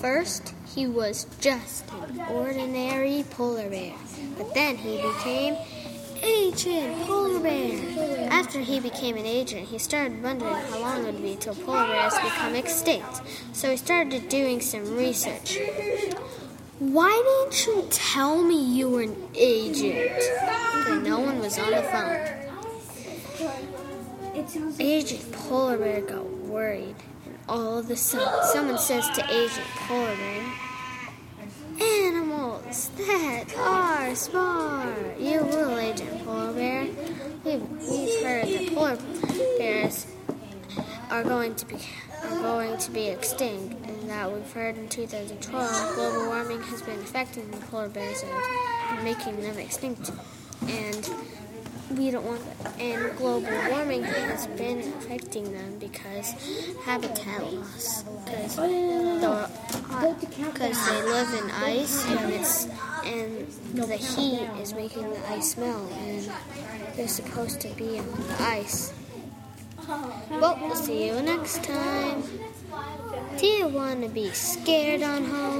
first, he was just an ordinary polar bear, but then he became Agent Polar Bear. After he became an agent, he started wondering how long it would be till polar bears become extinct. So he started doing some research. Why didn't you tell me you were an agent? No one was on the phone. Agent Polar Bear got worried, and all of a sudden, someone says to Agent Polar Bear, Animals that are smart. You will, Agent Polar Bear. We've, we've heard that polar bears are going to be are going to be extinct, and that we've heard in 2012 global warming has been affecting the polar bears and making them extinct, and we don't want that. And global warming has been affecting them because habitat loss, because the because they live in ice and it's and the heat is making the ice melt and they're supposed to be on the ice. Well, we'll see you next time. Do you want to be scared on with